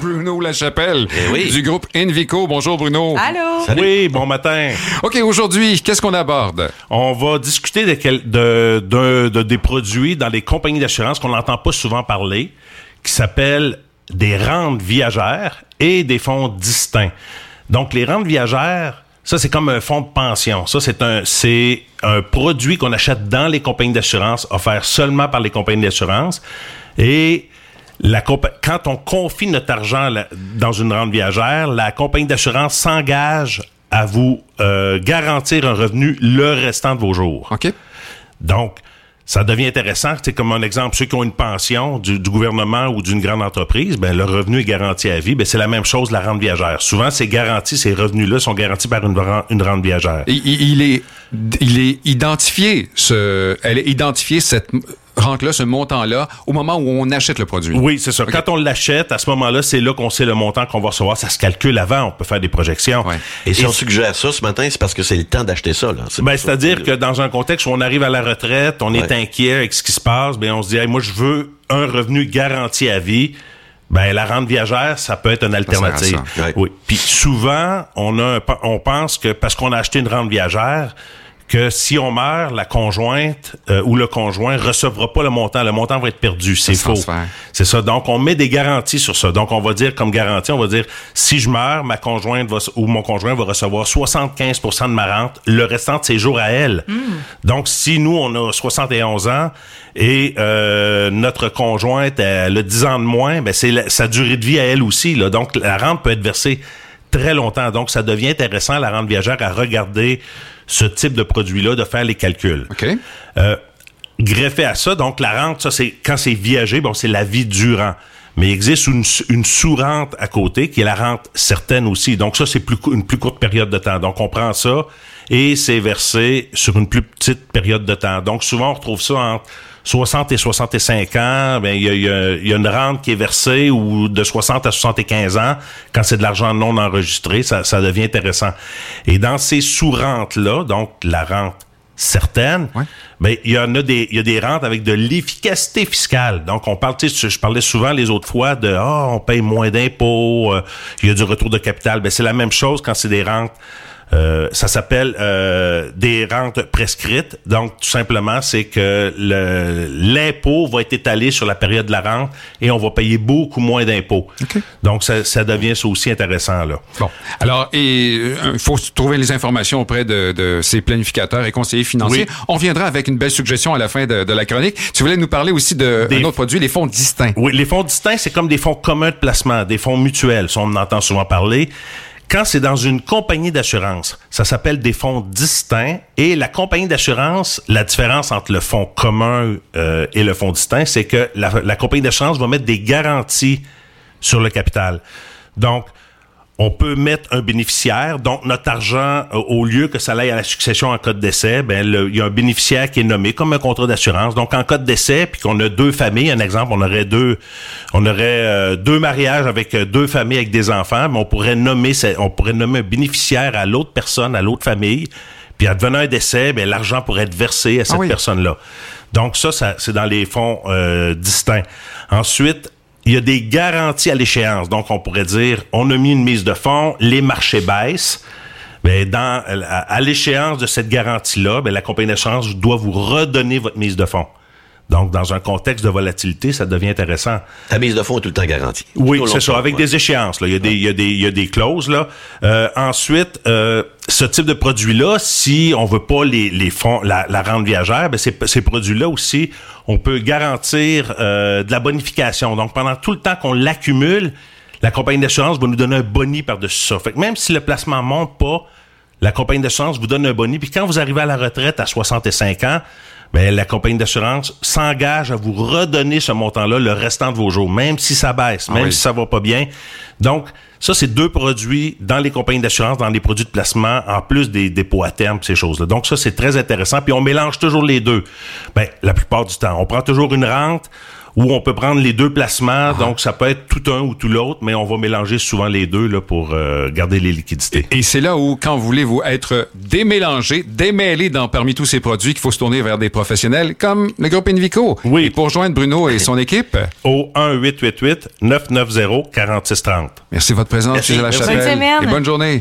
Bruno Lachapelle Eh oui. du groupe Envico. Bonjour Bruno. Allô? Oui, bon matin. OK, aujourd'hui, qu'est-ce qu'on aborde? On va discuter de, quel- de- de- de- des produits dans les compagnies d'assurance qu'on n'entend pas souvent parler, qui s'appellent des rentes viagères et des fonds distincts. Donc, les rentes viagères, ça, c'est comme un fonds de pension. Ça, c'est un, c'est un produit qu'on achète dans les compagnies d'assurance, offert seulement par les compagnies d'assurance. Et la quand on confie notre argent là, dans une rente viagère, la compagnie d'assurance s'engage à vous euh, garantir un revenu le restant de vos jours. OK. Donc, ça devient intéressant. C'est comme un exemple, ceux qui ont une pension du, du gouvernement ou d'une grande entreprise, ben, leur revenu est garanti à vie. Ben, c'est la même chose, la rente viagère. Souvent, c'est garanti, ces revenus-là sont garantis par une, ren- une rente viagère. Il, il- il est, il est identifié, ce, elle est identifiée, cette rente-là, ce montant-là, au moment où on achète le produit. Oui, c'est ça. Quand on l'achète, à ce moment-là, c'est là qu'on sait le montant qu'on va recevoir. Ça se calcule avant. On peut faire des projections. Ouais. Et si on suggère ça ce matin, c'est parce que c'est le temps d'acheter ça. Là. Ben, c'est-à-dire que dans un contexte où on arrive à la retraite, on est inquiet avec ce qui se passe, ben on se dit, Hey, moi, je veux un revenu garanti à vie. Ben, la rente viagère, ça peut être une alternative. ça. Ouais. Oui. Puis souvent, on a, un- on pense que parce qu'on a acheté une rente viagère, que si on meurt, la conjointe euh, ou le conjoint recevra pas le montant. Le montant va être perdu. C'est faux. C'est ça. Donc, on met des garanties sur ça. Donc, on va dire comme garantie, on va dire, si je meurs, ma conjointe va, ou mon conjoint va recevoir 75% de ma rente, le restant de ses jours à elle. Donc, si nous, on a 71 ans et euh, notre conjointe, elle a 10 ans de moins, ben c'est la- sa durée de vie à elle aussi. Là. Donc, la rente peut être versée très longtemps. Donc, ça devient intéressant, la rente viagère, à regarder ce type de produit-là, de faire les calculs. OK. Euh, greffé à ça, donc la rente, ça c'est quand c'est viager, bon c'est la vie durant. Mais il existe une, une sous-rente à côté qui est la rente certaine aussi. Donc ça c'est plus une plus courte période de temps. Donc on prend ça et c'est versé sur une plus petite période de temps. Donc souvent on retrouve ça entre 60 et 65 ans, ben il y a, il y a- il y a une rente qui est versée ou de 60 à 75 ans quand c'est de l'argent non enregistré, ça, ça devient intéressant. Et dans ces sous-rentes là, donc la rente certaine, Ouais. ben, il y en a des, il y a des rentes avec de l'efficacité fiscale. Donc, on parle, tu sais, je parlais souvent les autres fois de, ah, on paye moins d'impôts, euh, il y a du retour de capital. Ben, c'est la même chose quand c'est des rentes. Euh, ça s'appelle euh, des rentes prescrites. Donc, tout simplement, c'est que le- l'impôt va être étalé sur la période de la rente et on va payer beaucoup moins d'impôts. Donc, ça, ça devient ça aussi intéressant, là. Bon. Alors, et euh, il faut trouver les informations auprès de, de ces planificateurs et conseillers financiers. Oui. On reviendra avec une belle suggestion à la fin de, de la chronique. Tu voulais nous parler aussi d'un autre produit, les fonds distincts. Oui, les fonds distincts, c'est comme des fonds communs de placement, des fonds mutuels, ça on en entend souvent parler. Quand c'est dans une compagnie d'assurance, ça s'appelle des fonds distincts. Et la compagnie d'assurance, la différence entre le fonds commun euh, et le fonds distinct, c'est que la, la compagnie d'assurance va mettre des garanties sur le capital. Donc, on peut mettre un bénéficiaire, donc notre argent, euh, au lieu que ça aille à la succession en cas de décès, ben il y a un bénéficiaire qui est nommé comme un contrat d'assurance. Donc en cas de décès, puis qu'on a deux familles, un exemple, on aurait deux, on aurait euh, deux mariages avec euh, deux familles avec des enfants, mais on pourrait nommer, on pourrait nommer un bénéficiaire à l'autre personne, à l'autre famille. Puis advenant un décès, ben l'argent pourrait être versé à cette oui. personne-là. Donc ça, ça c'est dans les fonds euh, distincts. Ensuite, il y a des garanties à l'échéance. Donc, on pourrait dire, on a mis une mise de fonds, les marchés baissent. Mais dans, à, à l'échéance de cette garantie-là, ben, la compagnie d'assurance doit vous redonner votre mise de fonds. Donc, dans un contexte de volatilité, ça devient intéressant. Ta mise de fonds est tout le temps garantie. Oui, c'est ça, avec ouais. des échéances. Là. Il, y a des, il, y a des, il y a des clauses. Là. Euh, ensuite, euh, ce type de produit-là, si on veut pas les, les fonds, la, la rente viagère, ben ces, ces produits-là aussi, on peut garantir euh, de la bonification. Donc, pendant tout le temps qu'on l'accumule, la compagnie d'assurance va nous donner un boni par-dessus ça. Fait que même si le placement monte pas, la compagnie d'assurance vous donne un boni. Puis quand vous arrivez à la retraite à 65 ans, ben, la compagnie d'assurance s'engage à vous redonner ce montant-là le restant de vos jours, même si ça baisse, même oui. si ça va pas bien. Donc, ça, c'est deux produits dans les compagnies d'assurance, dans les produits de placement, en plus des dépôts à terme, ces choses-là. Donc, ça, c'est très intéressant. Puis, on mélange toujours les deux. Ben, la plupart du temps. On prend toujours une rente, Ou on peut prendre les deux placements, donc ça peut être tout un ou tout l'autre, mais on va mélanger souvent les deux là, pour euh, garder les liquidités. Et c'est là où, quand vous voulez-vous être démélangé, démêlé dans parmi tous ces produits, qu'il faut se tourner vers des professionnels comme le groupe Invico. Oui. Et pour rejoindre Bruno et son équipe, Au 1-888-990-4630. merci de votre présence, Merci. Lachapelle. Bonne semaine. Et bonne journée.